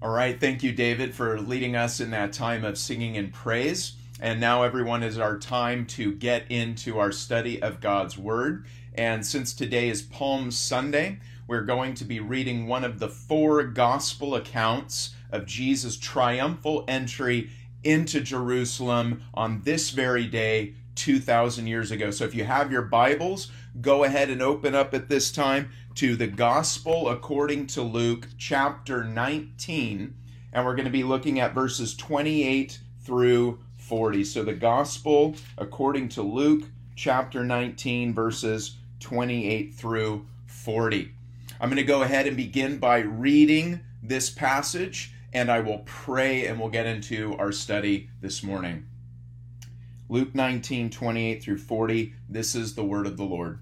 All right, thank you, David, for leading us in that time of singing and praise. And now, everyone, is our time to get into our study of God's Word. And since today is Palm Sunday, we're going to be reading one of the four gospel accounts of Jesus' triumphal entry into Jerusalem on this very day, 2,000 years ago. So if you have your Bibles, go ahead and open up at this time to the Gospel according to Luke, chapter 19, and we're going to be looking at verses 28 through 40. So, the Gospel according to Luke, chapter 19, verses 28 through 40. I'm going to go ahead and begin by reading this passage, and I will pray and we'll get into our study this morning. Luke 19, 28 through 40. This is the word of the Lord.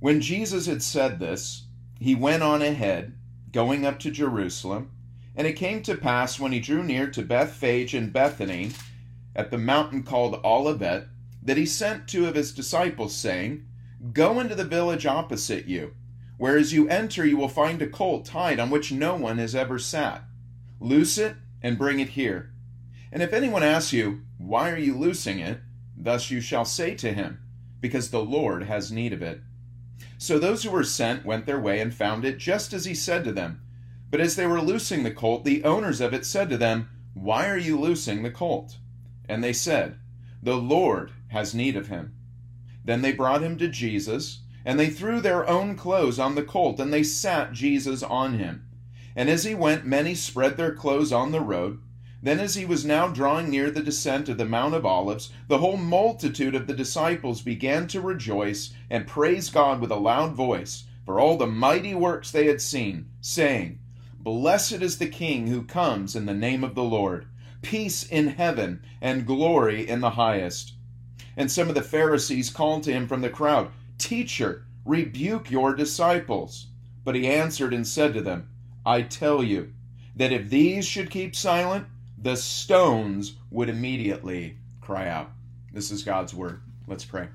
When Jesus had said this, he went on ahead, going up to Jerusalem. And it came to pass when he drew near to Bethphage and Bethany, at the mountain called Olivet, that he sent two of his disciples, saying, Go into the village opposite you, where as you enter you will find a colt tied on which no one has ever sat. Loose it and bring it here. And if anyone asks you, Why are you loosing it? Thus you shall say to him, Because the Lord has need of it. So those who were sent went their way and found it just as he said to them. But as they were loosing the colt, the owners of it said to them, Why are you loosing the colt? And they said, The Lord has need of him. Then they brought him to Jesus, and they threw their own clothes on the colt, and they sat Jesus on him. And as he went, many spread their clothes on the road. Then, as he was now drawing near the descent of the Mount of Olives, the whole multitude of the disciples began to rejoice and praise God with a loud voice for all the mighty works they had seen, saying, Blessed is the King who comes in the name of the Lord, peace in heaven and glory in the highest. And some of the Pharisees called to him from the crowd, Teacher, rebuke your disciples. But he answered and said to them, I tell you, that if these should keep silent, the stones would immediately cry out. This is God's word. Let's pray.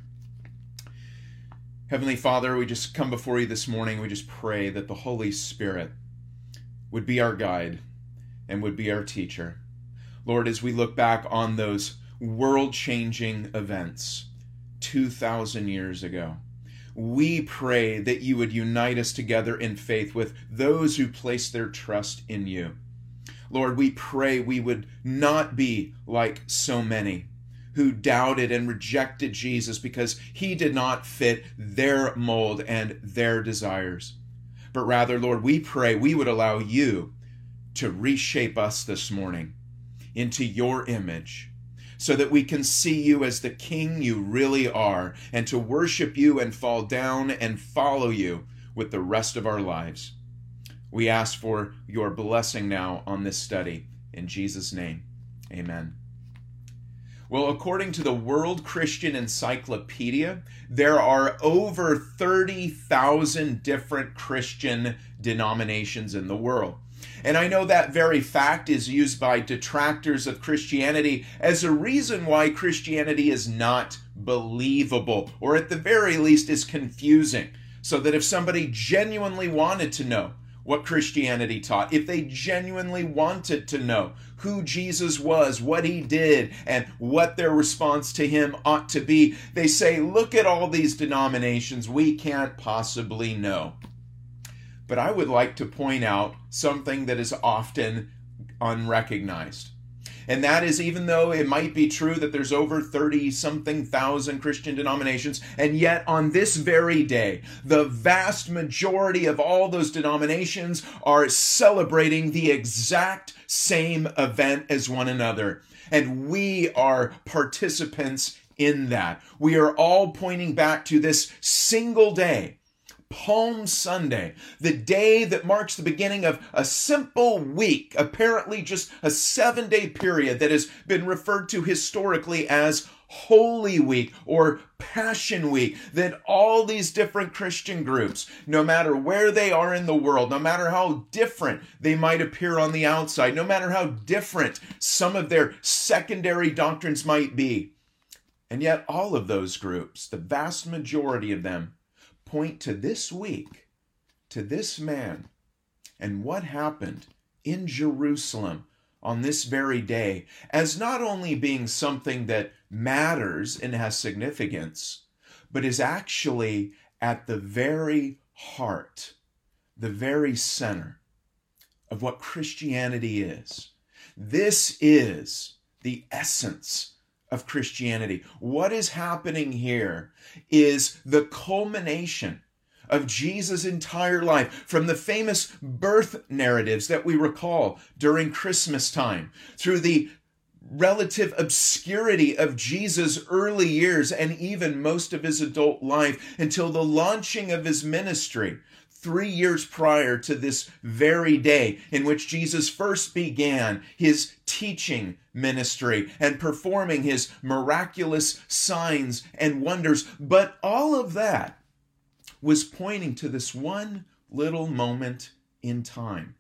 Heavenly Father, we just come before you this morning. We just pray that the Holy Spirit would be our guide and would be our teacher. Lord, as we look back on those world changing events 2,000 years ago, we pray that you would unite us together in faith with those who place their trust in you. Lord, we pray we would not be like so many who doubted and rejected Jesus because he did not fit their mold and their desires. But rather, Lord, we pray we would allow you to reshape us this morning into your image so that we can see you as the King you really are and to worship you and fall down and follow you with the rest of our lives. We ask for your blessing now on this study. In Jesus' name, amen. Well, according to the World Christian Encyclopedia, there are over 30,000 different Christian denominations in the world. And I know that very fact is used by detractors of Christianity as a reason why Christianity is not believable, or at the very least is confusing. So that if somebody genuinely wanted to know, what Christianity taught, if they genuinely wanted to know who Jesus was, what he did, and what their response to him ought to be, they say, Look at all these denominations, we can't possibly know. But I would like to point out something that is often unrecognized. And that is, even though it might be true that there's over 30 something thousand Christian denominations, and yet on this very day, the vast majority of all those denominations are celebrating the exact same event as one another. And we are participants in that. We are all pointing back to this single day Palm Sunday, the day that marks the beginning of a simple week, apparently just a seven day period that has been referred to historically as Holy Week or Passion Week, that all these different Christian groups, no matter where they are in the world, no matter how different they might appear on the outside, no matter how different some of their secondary doctrines might be, and yet all of those groups, the vast majority of them, point to this week, to this man, and what happened in Jerusalem on this very day as not only being something that matters and has significance, but is actually at the very heart, the very center of what Christianity is. This is the essence of Christianity. What is happening here is the culmination of Jesus' entire life, from the famous birth narratives that we recall during Christmas time, through the relative obscurity of Jesus' early years and even most of his adult life until the launching of his ministry three years prior to this very day in which Jesus first began his teaching ministry and performing his miraculous signs and wonders. But all of that was pointing to this one little moment in time.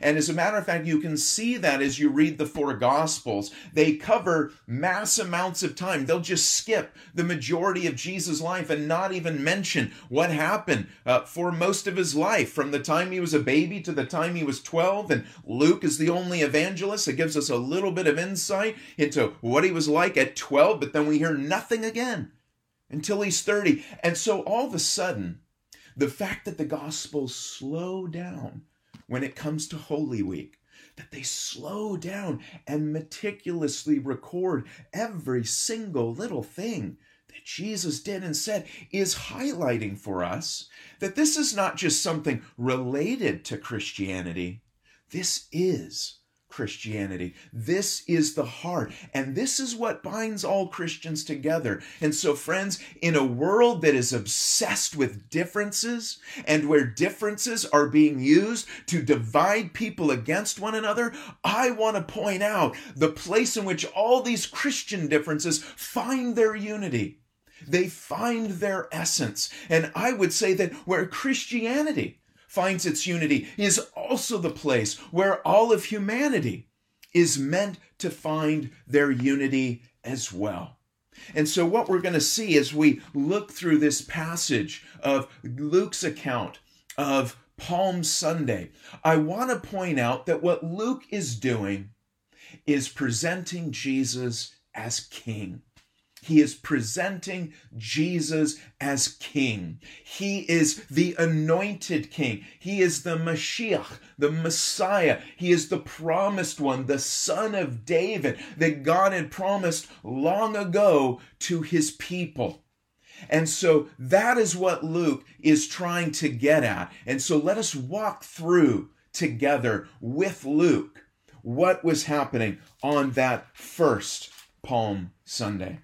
And as a matter of fact, you can see that as you read the four Gospels. They cover mass amounts of time. They'll just skip the majority of Jesus' life and not even mention what happened uh, for most of his life, from the time he was a baby to the time he was 12. And Luke is the only evangelist that gives us a little bit of insight into what he was like at 12, but then we hear nothing again until he's 30. And so all of a sudden, the fact that the Gospels slow down when it comes to Holy Week, that they slow down and meticulously record every single little thing that Jesus did and said is highlighting for us that this is not just something related to Christianity, this is Christianity. This is the heart, and this is what binds all Christians together. And so, friends, in a world that is obsessed with differences and where differences are being used to divide people against one another, I want to point out the place in which all these Christian differences find their unity. They find their essence. And I would say that where Christianity finds its unity is also the place where all of humanity is meant to find their unity as well. And so, what we're going to see as we look through this passage of Luke's account of Palm Sunday, I want to point out that what Luke is doing is presenting Jesus as king. He is presenting Jesus as king. He is the anointed king. He is the Mashiach, the Messiah. He is the promised one, the son of David that God had promised long ago to his people. And so that is what Luke is trying to get at. And so let us walk through together with Luke what was happening on that first Palm Sunday.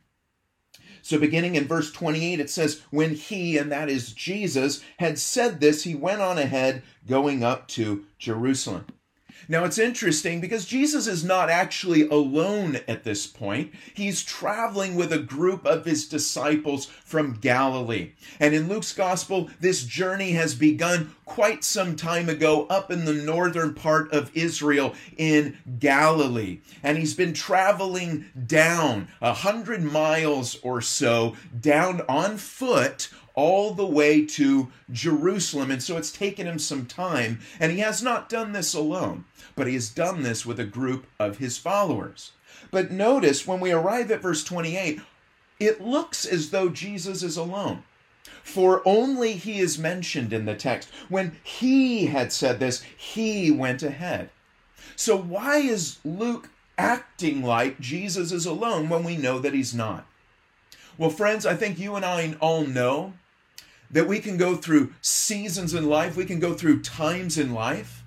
So, beginning in verse 28, it says, When he, and that is Jesus, had said this, he went on ahead, going up to Jerusalem. Now it's interesting because Jesus is not actually alone at this point. He's traveling with a group of his disciples from Galilee. And in Luke's gospel, this journey has begun quite some time ago up in the northern part of Israel in Galilee. And he's been traveling down a hundred miles or so down on foot all the way to Jerusalem. And so it's taken him some time. And he has not done this alone, but he has done this with a group of his followers. But notice when we arrive at verse 28, it looks as though Jesus is alone. For only he is mentioned in the text. When he had said this, he went ahead. So why is Luke acting like Jesus is alone when we know that he's not? Well, friends, I think you and I all know that we can go through seasons in life, we can go through times in life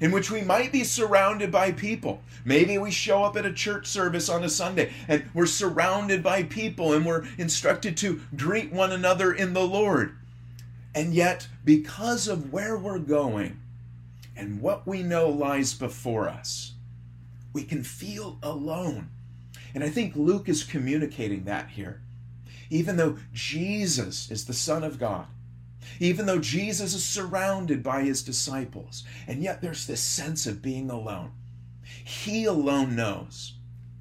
in which we might be surrounded by people. Maybe we show up at a church service on a Sunday and we're surrounded by people and we're instructed to greet one another in the Lord. And yet, because of where we're going and what we know lies before us, we can feel alone. And I think Luke is communicating that here even though Jesus is the Son of God, even though Jesus is surrounded by his disciples, and yet there's this sense of being alone. He alone knows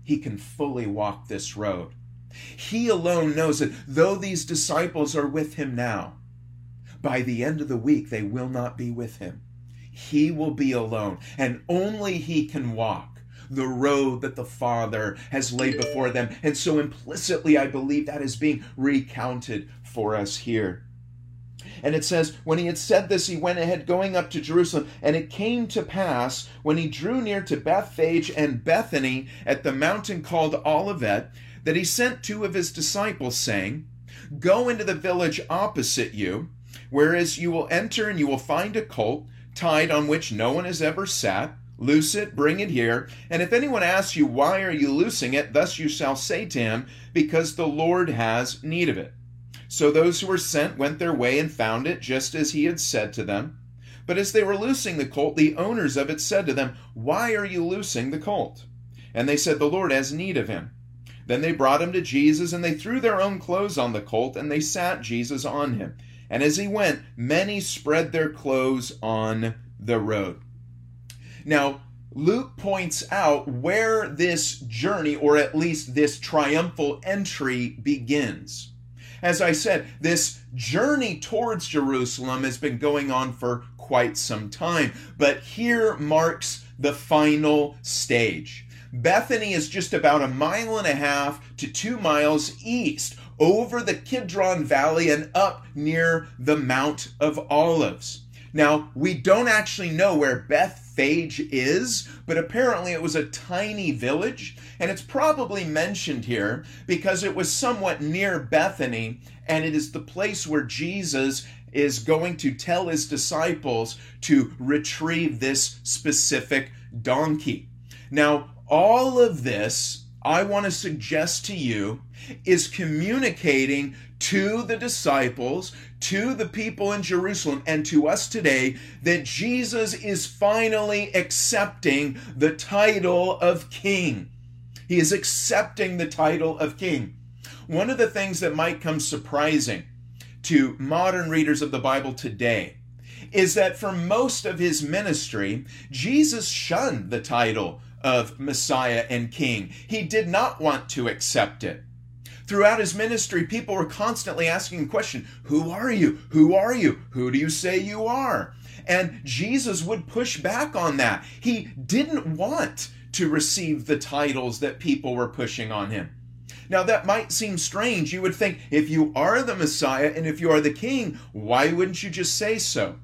he can fully walk this road. He alone knows that though these disciples are with him now, by the end of the week they will not be with him. he will be alone, and only he can walk the road that the Father has laid before them. And so implicitly, I believe that is being recounted for us here. And it says, When he had said this, he went ahead going up to Jerusalem. And it came to pass, when he drew near to Bethphage and Bethany at the mountain called Olivet, that he sent two of his disciples, saying, Go into the village opposite you, whereas you will enter and you will find a colt tied on which no one has ever sat. Loose it, bring it here. And if anyone asks you, Why are you loosing it? Thus you shall say to him, Because the Lord has need of it. So those who were sent went their way and found it just as he had said to them. But as they were loosing the colt, the owners of it said to them, Why are you loosing the colt? And they said, The Lord has need of him. Then they brought him to Jesus, and they threw their own clothes on the colt, and they sat Jesus on him. And as he went, many spread their clothes on the road. Now, Luke points out where this journey, or at least this triumphal entry, begins. As I said, this journey towards Jerusalem has been going on for quite some time, but here marks the final stage. Bethany is just about a mile and a half to two miles east over the Kidron Valley and up near the Mount of Olives. Now, we don't actually know where Bethphage is, but apparently it was a tiny village, and it's probably mentioned here because it was somewhat near Bethany, and it is the place where Jesus is going to tell his disciples to retrieve this specific donkey. Now, all of this, I want to suggest to you, is communicating to the disciples, to the people in Jerusalem, and to us today that Jesus is finally accepting the title of king. He is accepting the title of king. One of the things that might come surprising to modern readers of the Bible today is that for most of his ministry, Jesus shunned the title of Messiah and King. He did not want to accept it. Throughout his ministry, people were constantly asking the question, Who are you? Who are you? Who do you say you are? And Jesus would push back on that. He didn't want to receive the titles that people were pushing on him. Now, that might seem strange. You would think if you are the Messiah and if you are the king, why wouldn't you just say so?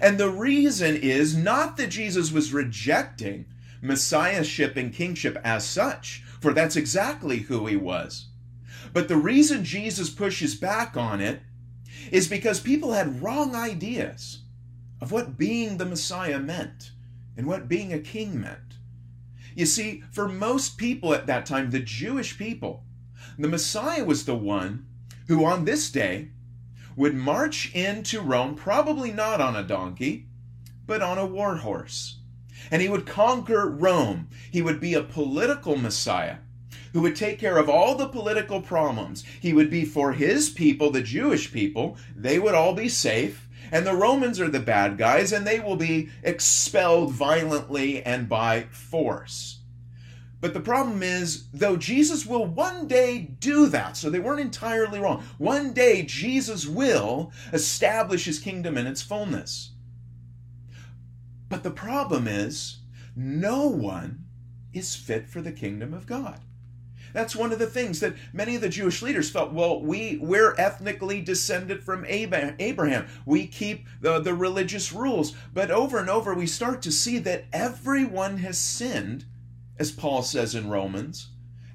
And the reason is not that Jesus was rejecting messiahship and kingship as such, for that's exactly who he was. But the reason Jesus pushes back on it is because people had wrong ideas of what being the Messiah meant and what being a king meant. You see, for most people at that time, the Jewish people, the Messiah was the one who on this day would march into Rome, probably not on a donkey, but on a war horse. And he would conquer Rome. He would be a political Messiah who would take care of all the political problems. He would be for his people, the Jewish people, they would all be safe. And the Romans are the bad guys, and they will be expelled violently and by force. But the problem is, though Jesus will one day do that, so they weren't entirely wrong. One day, Jesus will establish his kingdom in its fullness. But the problem is, no one is fit for the kingdom of God. That's one of the things that many of the Jewish leaders felt. Well, we we're ethnically descended from Abraham. We keep the, the religious rules, but over and over we start to see that everyone has sinned, as Paul says in Romans,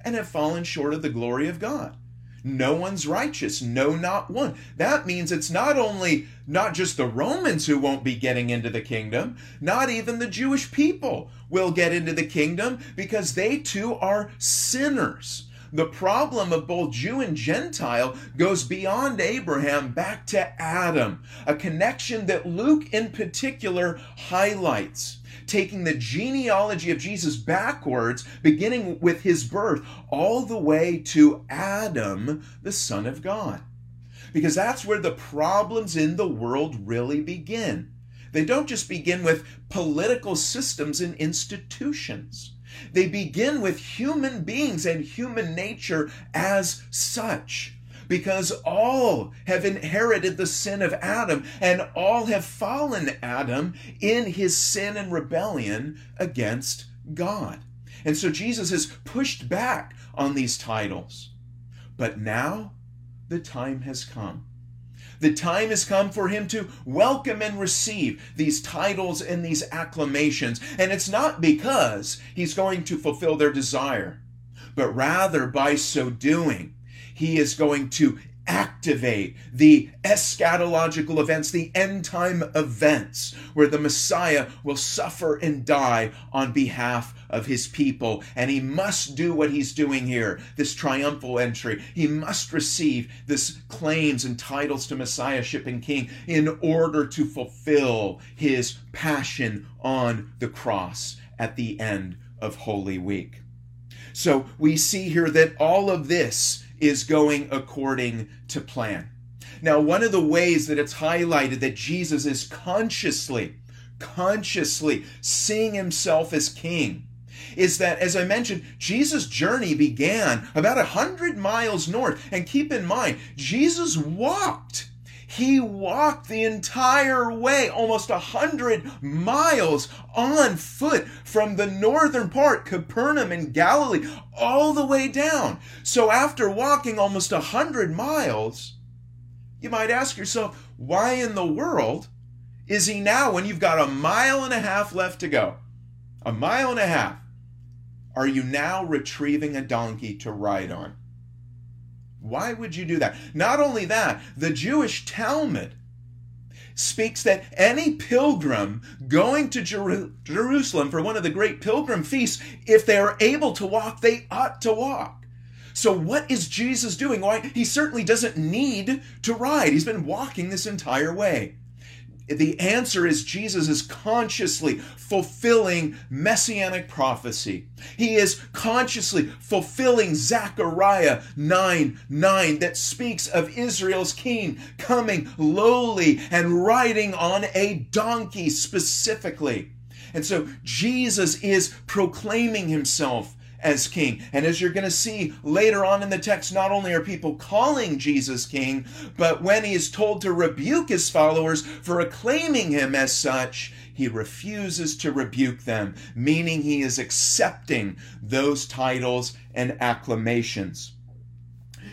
and have fallen short of the glory of God. No one's righteous, no, not one. That means it's not only not just the Romans who won't be getting into the kingdom, not even the Jewish people will get into the kingdom because they too are sinners. The problem of both Jew and Gentile goes beyond Abraham back to Adam, a connection that Luke in particular highlights taking the genealogy of Jesus backwards, beginning with his birth, all the way to Adam, the Son of God. Because that's where the problems in the world really begin. They don't just begin with political systems and institutions. They begin with human beings and human nature as such. Because all have inherited the sin of Adam and all have fallen Adam in his sin and rebellion against God. And so Jesus has pushed back on these titles. But now the time has come. The time has come for him to welcome and receive these titles and these acclamations. And it's not because he's going to fulfill their desire, but rather by so doing, he is going to activate the eschatological events, the end time events, where the Messiah will suffer and die on behalf of his people. And he must do what he's doing here, this triumphal entry. He must receive this claims and titles to Messiahship and King in order to fulfill his passion on the cross at the end of Holy Week. So we see here that all of this is going according to plan. Now, one of the ways that it's highlighted that Jesus is consciously, consciously seeing himself as king is that, as I mentioned, Jesus' journey began about a hundred miles north. And keep in mind, Jesus walked he walked the entire way, almost a hundred miles on foot from the northern part, Capernaum in Galilee, all the way down. So after walking almost a hundred miles, you might ask yourself, why in the world is he now, when you've got a mile and a half left to go, a mile and a half, are you now retrieving a donkey to ride on? Why would you do that? Not only that, the Jewish Talmud speaks that any pilgrim going to Jer- Jerusalem for one of the great pilgrim feasts, if they are able to walk, they ought to walk. So, what is Jesus doing? Why? He certainly doesn't need to ride. He's been walking this entire way. The answer is Jesus is consciously fulfilling messianic prophecy. He is consciously fulfilling Zechariah 9 9 that speaks of Israel's king coming lowly and riding on a donkey specifically. And so Jesus is proclaiming himself as king. And as you're going to see later on in the text, not only are people calling Jesus king, but when he is told to rebuke his followers for acclaiming him as such, he refuses to rebuke them, meaning he is accepting those titles and acclamations.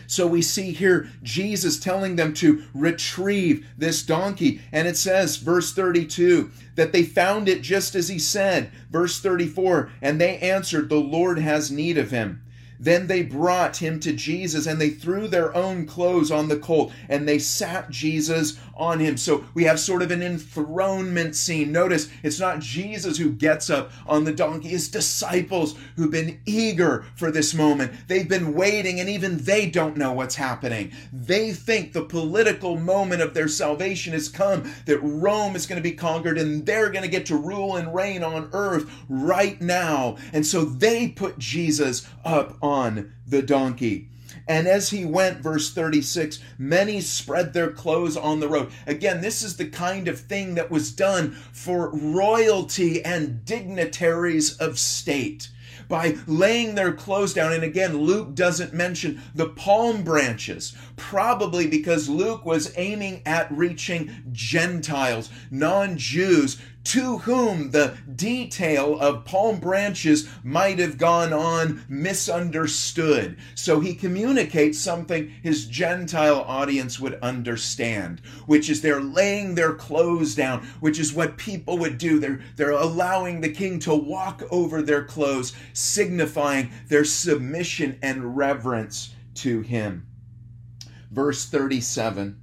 So we see here Jesus telling them to retrieve this donkey. And it says, verse 32, that they found it just as he said. Verse 34, and they answered, The Lord has need of him. Then they brought him to Jesus and they threw their own clothes on the colt and they sat Jesus on him. So we have sort of an enthronement scene. Notice it's not Jesus who gets up on the donkey, it's disciples who've been eager for this moment. They've been waiting and even they don't know what's happening. They think the political moment of their salvation has come, that Rome is going to be conquered and they're going to get to rule and reign on earth right now. And so they put Jesus up on the donkey. And as he went, verse 36, many spread their clothes on the road. Again, this is the kind of thing that was done for royalty and dignitaries of state by laying their clothes down. And again, Luke doesn't mention the palm branches, probably because Luke was aiming at reaching Gentiles, non Jews, to whom the detail of palm branches might have gone on misunderstood. So he communicates something his Gentile audience would understand, which is they're laying their clothes down, which is what people would do. They're, they're allowing the king to walk over their clothes, signifying their submission and reverence to him. Verse 37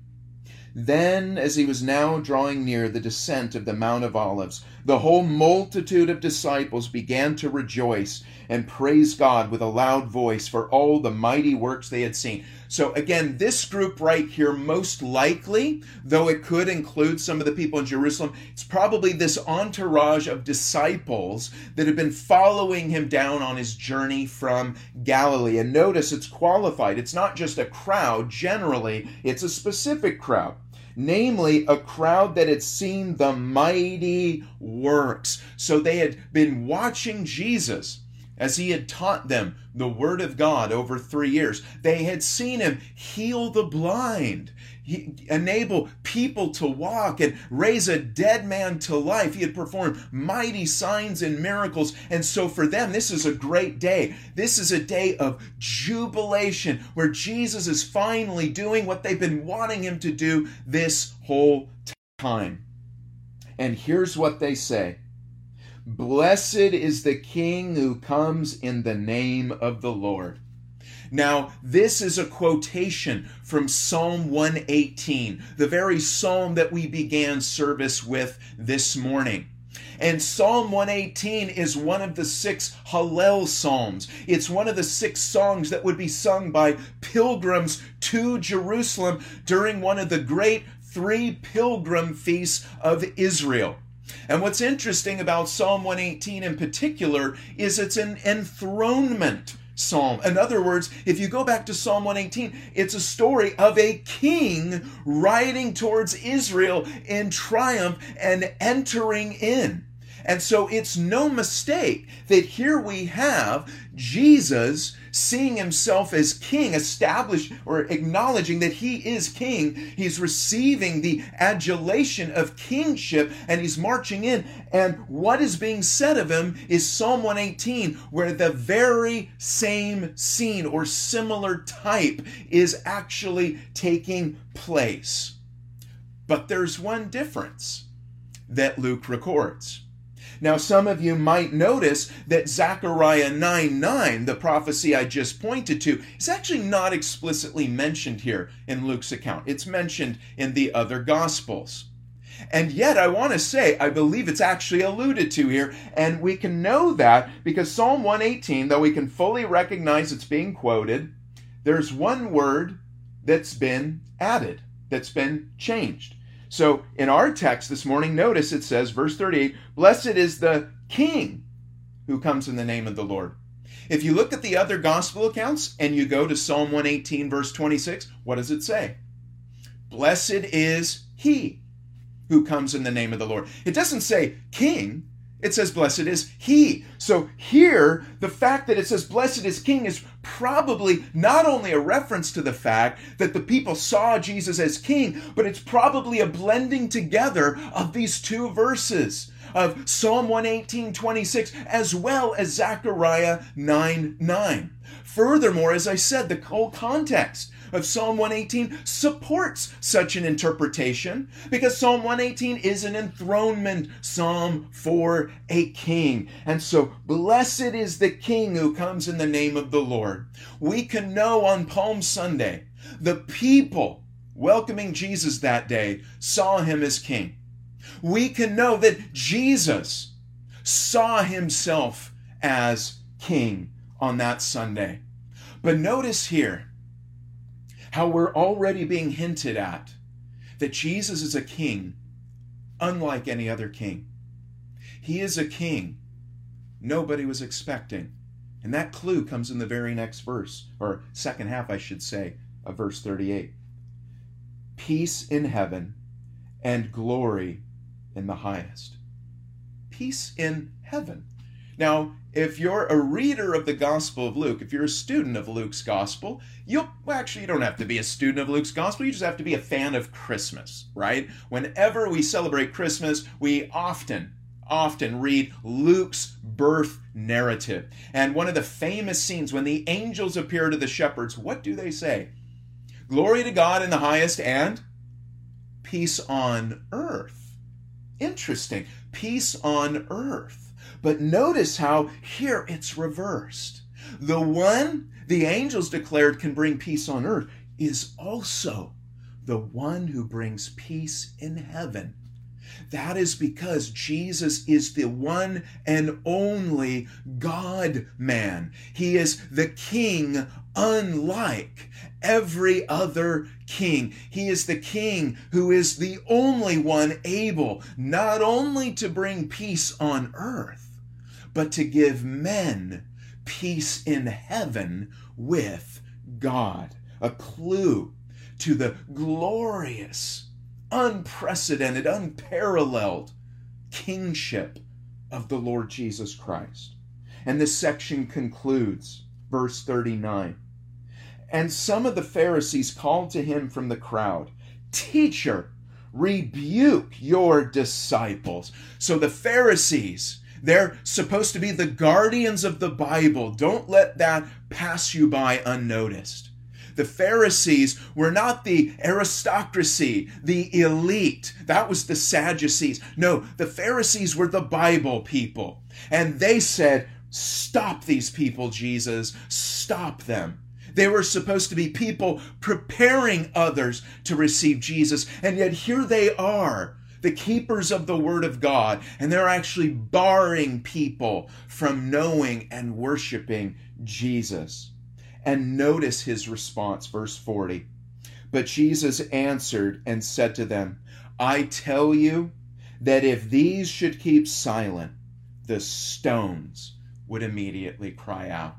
then, as he was now drawing near the descent of the Mount of Olives, the whole multitude of disciples began to rejoice and praise God with a loud voice for all the mighty works they had seen. So, again, this group right here, most likely, though it could include some of the people in Jerusalem, it's probably this entourage of disciples that have been following him down on his journey from Galilee. And notice it's qualified, it's not just a crowd, generally, it's a specific crowd namely a crowd that had seen the mighty works. So they had been watching Jesus as he had taught them the word of God over three years. They had seen him heal the blind, he, enable people to walk, and raise a dead man to life. He had performed mighty signs and miracles. And so for them, this is a great day. This is a day of jubilation where Jesus is finally doing what they've been wanting him to do this whole time. And here's what they say Blessed is the King who comes in the name of the Lord. Now, this is a quotation from Psalm 118, the very psalm that we began service with this morning. And Psalm 118 is one of the six Hallel Psalms. It's one of the six songs that would be sung by pilgrims to Jerusalem during one of the great three pilgrim feasts of Israel. And what's interesting about Psalm 118 in particular is it's an enthronement psalm. In other words, if you go back to Psalm 118, it's a story of a king riding towards Israel in triumph and entering in. And so it's no mistake that here we have Jesus seeing himself as king, established or acknowledging that he is king. He's receiving the adulation of kingship and he's marching in. And what is being said of him is Psalm 118, where the very same scene or similar type is actually taking place. But there's one difference that Luke records. Now, some of you might notice that Zechariah 9 9, the prophecy I just pointed to, is actually not explicitly mentioned here in Luke's account. It's mentioned in the other Gospels. And yet, I want to say, I believe it's actually alluded to here, and we can know that because Psalm 118, though we can fully recognize it's being quoted, there's one word that's been added, that's been changed. So in our text this morning, notice it says, verse 38, Blessed is the King who comes in the name of the Lord. If you look at the other gospel accounts and you go to Psalm 118, verse 26, what does it say? Blessed is he who comes in the name of the Lord. It doesn't say king, it says, Blessed is he. So here, the fact that it says, Blessed is king is probably not only a reference to the fact that the people saw Jesus as king, but it's probably a blending together of these two verses of Psalm 118, 26, as well as Zechariah 9, 9. Furthermore, as I said, the whole context of Psalm 118 supports such an interpretation because Psalm 118 is an enthronement psalm for a king. And so, blessed is the king who comes in the name of the Lord. We can know on Palm Sunday, the people welcoming Jesus that day saw him as king. We can know that Jesus saw himself as king on that Sunday. But notice here, how we're already being hinted at that Jesus is a king unlike any other king. He is a king nobody was expecting. And that clue comes in the very next verse, or second half, I should say, of verse 38. Peace in heaven and glory in the highest. Peace in heaven. Now, if you're a reader of the Gospel of Luke, if you're a student of Luke's Gospel, you'll well, actually you don't have to be a student of Luke's Gospel. You just have to be a fan of Christmas, right? Whenever we celebrate Christmas, we often often read Luke's birth narrative. And one of the famous scenes when the angels appear to the shepherds, what do they say? Glory to God in the highest and peace on earth. Interesting. Peace on earth. But notice how here it's reversed. The one the angels declared can bring peace on earth is also the one who brings peace in heaven. That is because Jesus is the one and only God man. He is the king unlike every other king. He is the king who is the only one able not only to bring peace on earth, but to give men peace in heaven with God. A clue to the glorious, unprecedented, unparalleled kingship of the Lord Jesus Christ. And this section concludes, verse 39. And some of the Pharisees called to him from the crowd, Teacher, rebuke your disciples. So the Pharisees, they're supposed to be the guardians of the Bible. Don't let that pass you by unnoticed. The Pharisees were not the aristocracy, the elite. That was the Sadducees. No, the Pharisees were the Bible people. And they said, Stop these people, Jesus. Stop them. They were supposed to be people preparing others to receive Jesus. And yet here they are, the keepers of the Word of God, and they're actually barring people from knowing and worshiping Jesus. And notice his response, verse 40. But Jesus answered and said to them, I tell you that if these should keep silent, the stones would immediately cry out.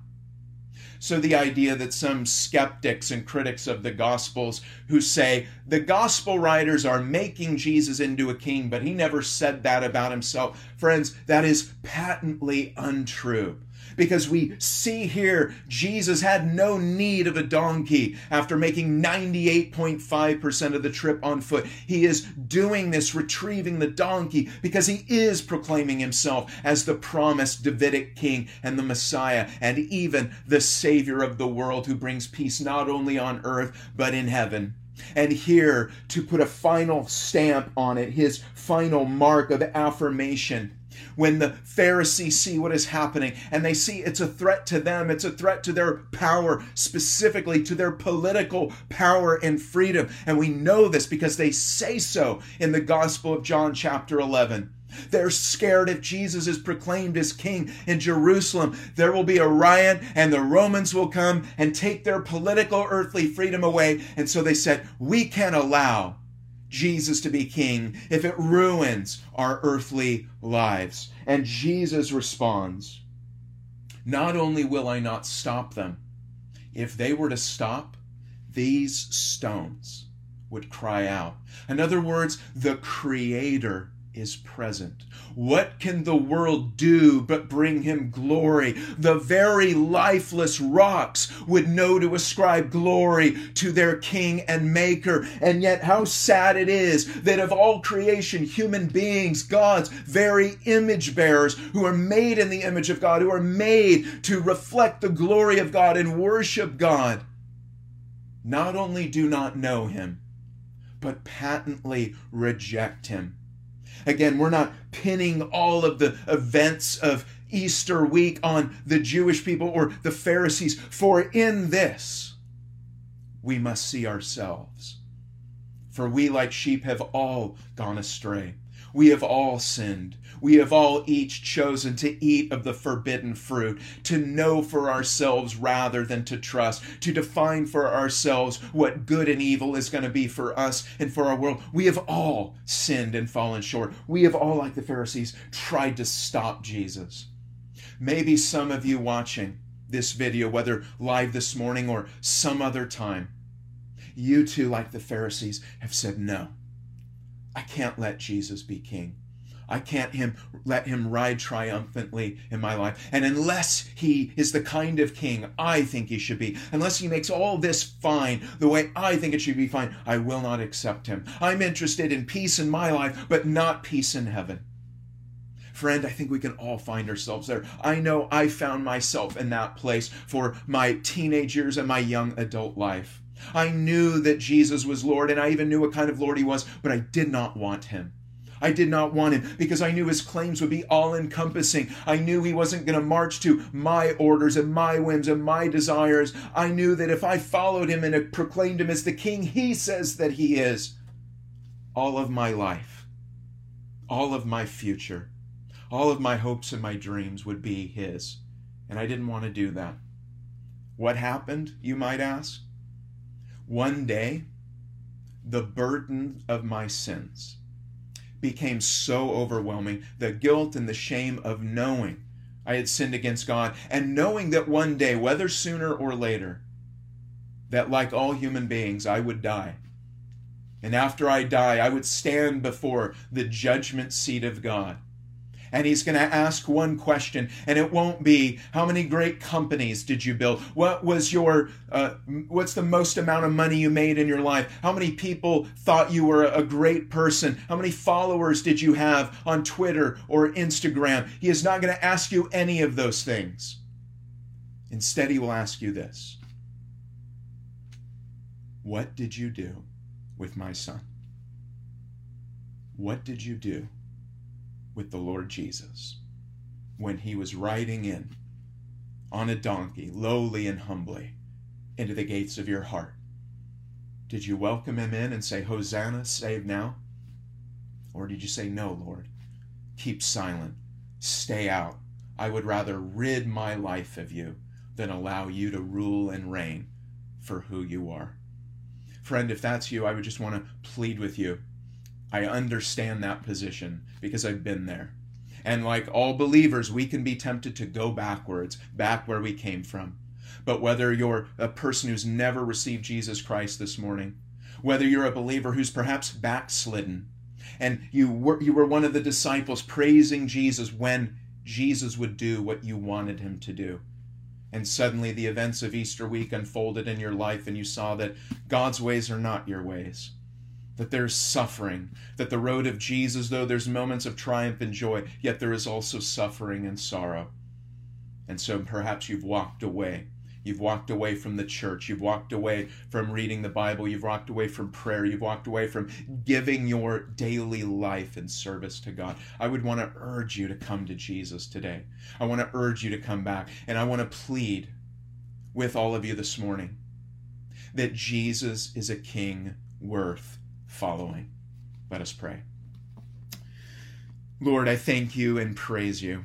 So, the idea that some skeptics and critics of the Gospels who say the Gospel writers are making Jesus into a king, but he never said that about himself, friends, that is patently untrue because we see here Jesus had no need of a donkey after making 98.5% of the trip on foot. He is doing this, retrieving the donkey, because he is proclaiming himself as the promised Davidic king and the Messiah, and even the Savior of the world who brings peace not only on earth but in heaven. And here, to put a final stamp on it, his final mark of affirmation when the Pharisees see what is happening and they see it's a threat to them, it's a threat to their power, specifically to their political power and freedom. And we know this because they say so in the Gospel of John, chapter 11. They're scared if Jesus is proclaimed as king in Jerusalem. There will be a riot and the Romans will come and take their political earthly freedom away. And so they said, We can't allow Jesus to be king if it ruins our earthly lives. And Jesus responds, Not only will I not stop them, if they were to stop, these stones would cry out. In other words, the Creator is present. What can the world do but bring him glory? The very lifeless rocks would know to ascribe glory to their king and maker. And yet, how sad it is that of all creation, human beings, God's very image bearers, who are made in the image of God, who are made to reflect the glory of God and worship God, not only do not know him, but patently reject him Again, we're not pinning all of the events of Easter week on the Jewish people or the Pharisees, for in this we must see ourselves. For we, like sheep, have all gone astray. We have all sinned. We have all each chosen to eat of the forbidden fruit, to know for ourselves rather than to trust, to define for ourselves what good and evil is going to be for us and for our world. We have all sinned and fallen short. We have all, like the Pharisees, tried to stop Jesus. Maybe some of you watching this video, whether live this morning or some other time, you too, like the Pharisees, have said no. I can't let Jesus be king. I can't him let him ride triumphantly in my life. And unless he is the kind of king I think he should be, unless he makes all this fine the way I think it should be fine, I will not accept him. I'm interested in peace in my life, but not peace in heaven. Friend, I think we can all find ourselves there. I know I found myself in that place for my teenage years and my young adult life. I knew that Jesus was Lord, and I even knew what kind of Lord he was, but I did not want him. I did not want him because I knew his claims would be all encompassing. I knew he wasn't going to march to my orders and my whims and my desires. I knew that if I followed him and proclaimed him as the king he says that he is, all of my life, all of my future, all of my hopes and my dreams would be his. And I didn't want to do that. What happened, you might ask? One day, the burden of my sins became so overwhelming the guilt and the shame of knowing I had sinned against God and knowing that one day, whether sooner or later, that like all human beings, I would die. And after I die, I would stand before the judgment seat of God. And he's going to ask one question and it won't be how many great companies did you build? What was your uh, what's the most amount of money you made in your life? How many people thought you were a great person? How many followers did you have on twitter or instagram? He is not going to ask you any of those things. Instead he will ask you this. What did you do with my son? What did you do with the Lord Jesus when he was riding in on a donkey, lowly and humbly, into the gates of your heart? Did you welcome him in and say, Hosanna, save now? Or did you say, No, Lord, keep silent, stay out? I would rather rid my life of you than allow you to rule and reign for who you are. Friend, if that's you, I would just want to plead with you I understand that position because I've been there. And like all believers, we can be tempted to go backwards, back where we came from. But whether you're a person who's never received Jesus Christ this morning, whether you're a believer who's perhaps backslidden, and you were, you were one of the disciples praising Jesus when Jesus would do what you wanted him to do. And suddenly the events of Easter week unfolded in your life, and you saw that God's ways are not your ways that there's suffering, that the road of Jesus, though there's moments of triumph and joy, yet there is also suffering and sorrow. And so perhaps you've walked away. You've walked away from the church. You've walked away from reading the Bible. You've walked away from prayer. You've walked away from giving your daily life in service to God. I would want to urge you to come to Jesus today. I want to urge you to come back. And I want to plead with all of you this morning that Jesus is a king worth following. Let us pray. Lord, I thank you and praise you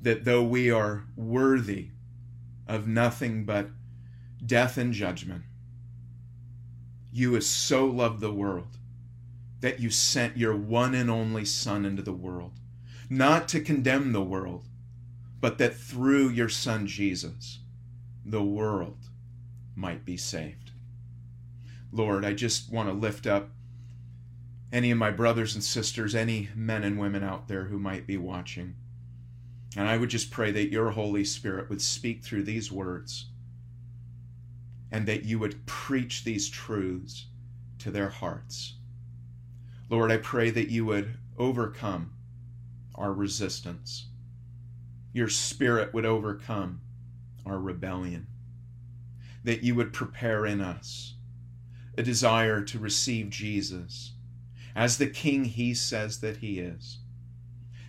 that though we are worthy of nothing but death and judgment, you have so loved the world that you sent your one and only Son into the world, not to condemn the world, but that through your Son Jesus, the world might be saved. Lord, I just want to lift up any of my brothers and sisters, any men and women out there who might be watching. And I would just pray that your Holy Spirit would speak through these words and that you would preach these truths to their hearts. Lord, I pray that you would overcome our resistance. Your spirit would overcome our rebellion. That you would prepare in us a desire to receive Jesus as the King he says that he is,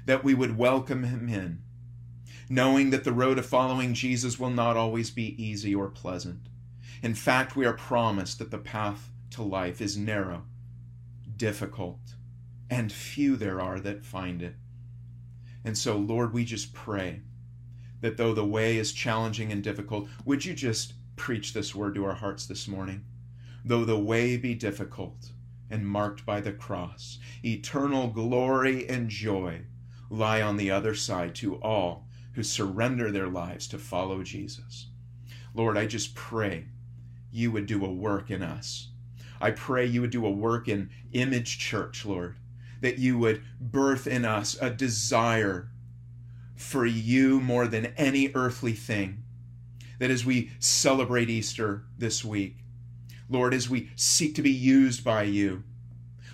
that we would welcome him in, knowing that the road of following Jesus will not always be easy or pleasant. In fact, we are promised that the path to life is narrow, difficult, and few there are that find it. And so, Lord, we just pray that though the way is challenging and difficult, would you just preach this word to our hearts this morning? Though the way be difficult and marked by the cross. Eternal glory and joy lie on the other side to all who surrender their lives to follow Jesus. Lord, I just pray you would do a work in us. I pray you would do a work in Image Church, Lord, that you would birth in us a desire for you more than any earthly thing. That as we celebrate Easter this week, Lord, as we seek to be used by you.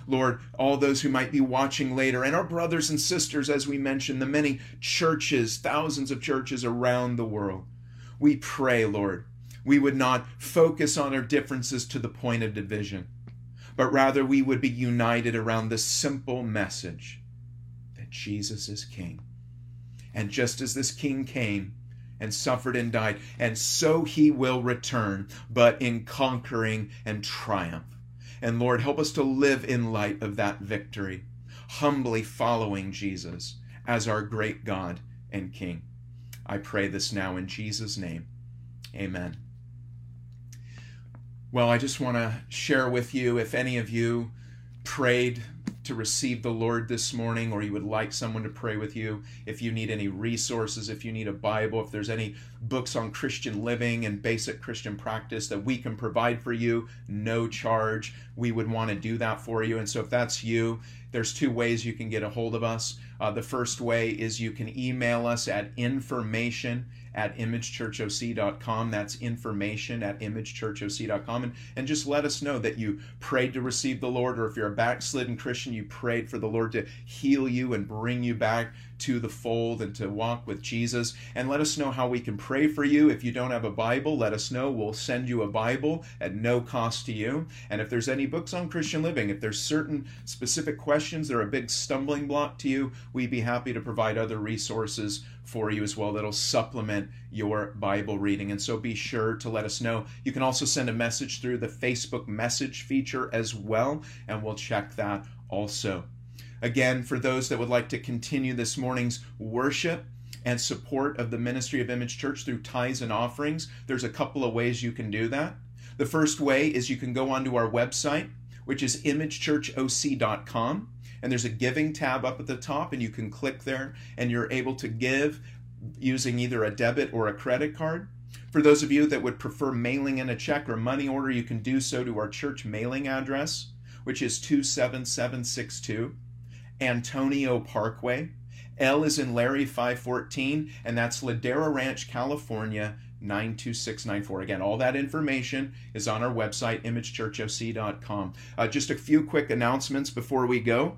Lord, all those who might be watching later, and our brothers and sisters, as we mentioned, the many churches, thousands of churches around the world, we pray, Lord, we would not focus on our differences to the point of division, but rather we would be united around the simple message that Jesus is King. And just as this King came, and suffered and died, and so he will return, but in conquering and triumph. And Lord, help us to live in light of that victory, humbly following Jesus as our great God and King. I pray this now in Jesus' name. Amen. Well, I just want to share with you if any of you prayed to receive the Lord this morning, or you would like someone to pray with you, if you need any resources, if you need a Bible, if there's any books on Christian living and basic Christian practice that we can provide for you, no charge, we would want to do that for you. And so if that's you, there's two ways you can get a hold of us. Uh, the first way is you can email us at information at imagechurchoc.com. That's information at imagechurchoc.com. And, and just let us know that you prayed to receive the Lord, or if you're a backslidden Christian, you prayed for the Lord to heal you and bring you back to the fold and to walk with Jesus. And let us know how we can pray for you. If you don't have a Bible, let us know. We'll send you a Bible at no cost to you. And if there's any books on Christian living, if there's certain specific questions that are a big stumbling block to you, we'd be happy to provide other resources for you as well that'll supplement your Bible reading. And so be sure to let us know. You can also send a message through the Facebook message feature as well, and we'll check that also. Again, for those that would like to continue this morning's worship, and support of the ministry of Image Church through tithes and offerings, there's a couple of ways you can do that. The first way is you can go onto our website, which is imagechurchoc.com and there's a giving tab up at the top and you can click there and you're able to give using either a debit or a credit card for those of you that would prefer mailing in a check or money order you can do so to our church mailing address which is 27762 antonio parkway l is in larry 514 and that's ladera ranch california 92694. Again, all that information is on our website, imagechurchoc.com. Uh, just a few quick announcements before we go.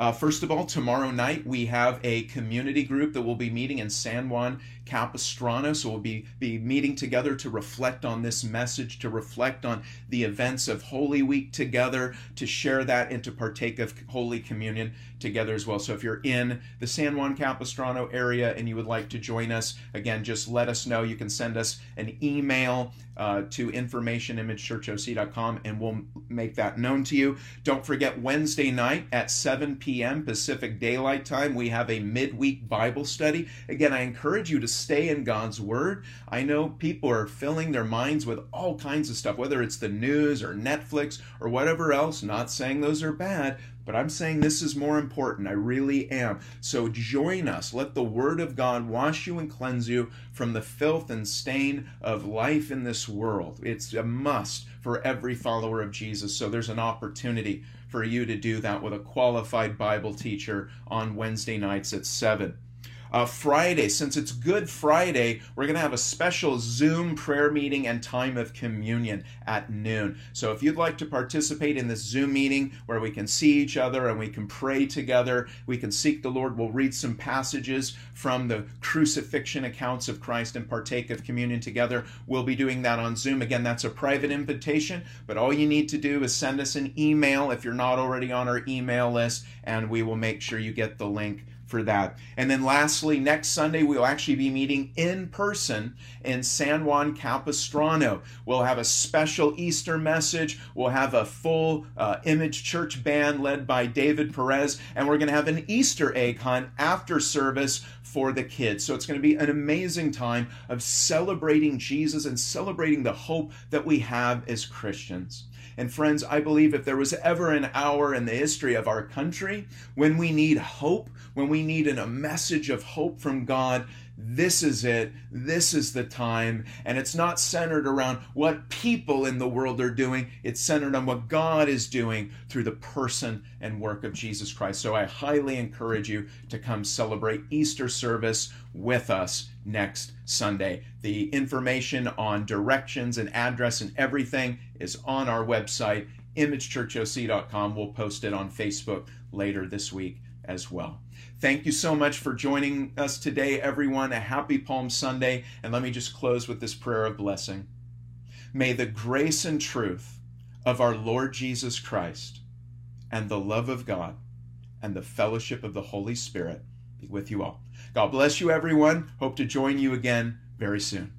Uh, first of all, tomorrow night we have a community group that will be meeting in San Juan Capistrano. So we'll be, be meeting together to reflect on this message, to reflect on the events of Holy Week together, to share that and to partake of Holy Communion together as well. So if you're in the San Juan Capistrano area and you would like to join us, again, just let us know. You can send us an email uh, to informationimagechurchoc.com and we'll make that known to you. Don't forget Wednesday night at 7 p.m. Pacific Daylight Time, we have a midweek Bible study. Again, I encourage you to stay in God's Word. I know people are filling their minds with all kinds of stuff, whether it's the news or Netflix or whatever else. Not saying those are bad, but I'm saying this is more important. I really am. So join us. Let the Word of God wash you and cleanse you from the filth and stain of life in this world. It's a must for every follower of Jesus. So there's an opportunity for you to do that with a qualified Bible teacher on Wednesday nights at 7. Uh, Friday, since it's Good Friday, we're going to have a special Zoom prayer meeting and time of communion at noon. So if you'd like to participate in this Zoom meeting where we can see each other and we can pray together, we can seek the Lord, we'll read some passages from the crucifixion accounts of Christ and partake of communion together. We'll be doing that on Zoom. Again, that's a private invitation, but all you need to do is send us an email if you're not already on our email list, and we will make sure you get the link for that. And then lastly, next Sunday, we'll actually be meeting in person in San Juan Capistrano. We'll have a special Easter message. We'll have a full uh, image church band led by David Perez, and we're going to have an Easter egg hunt after service for the kids. So it's going to be an amazing time of celebrating Jesus and celebrating the hope that we have as Christians. And friends, I believe if there was ever an hour in the history of our country when we need hope, when we need a message of hope from God, this is it. This is the time. And it's not centered around what people in the world are doing, it's centered on what God is doing through the person and work of Jesus Christ. So I highly encourage you to come celebrate Easter service with us next Sunday. The information on directions and address and everything is on our website, imagechurchoc.com. We'll post it on Facebook later this week as well. Thank you so much for joining us today, everyone. A happy Palm Sunday. And let me just close with this prayer of blessing. May the grace and truth of our Lord Jesus Christ and the love of God and the fellowship of the Holy Spirit be with you all. God bless you, everyone. Hope to join you again very soon.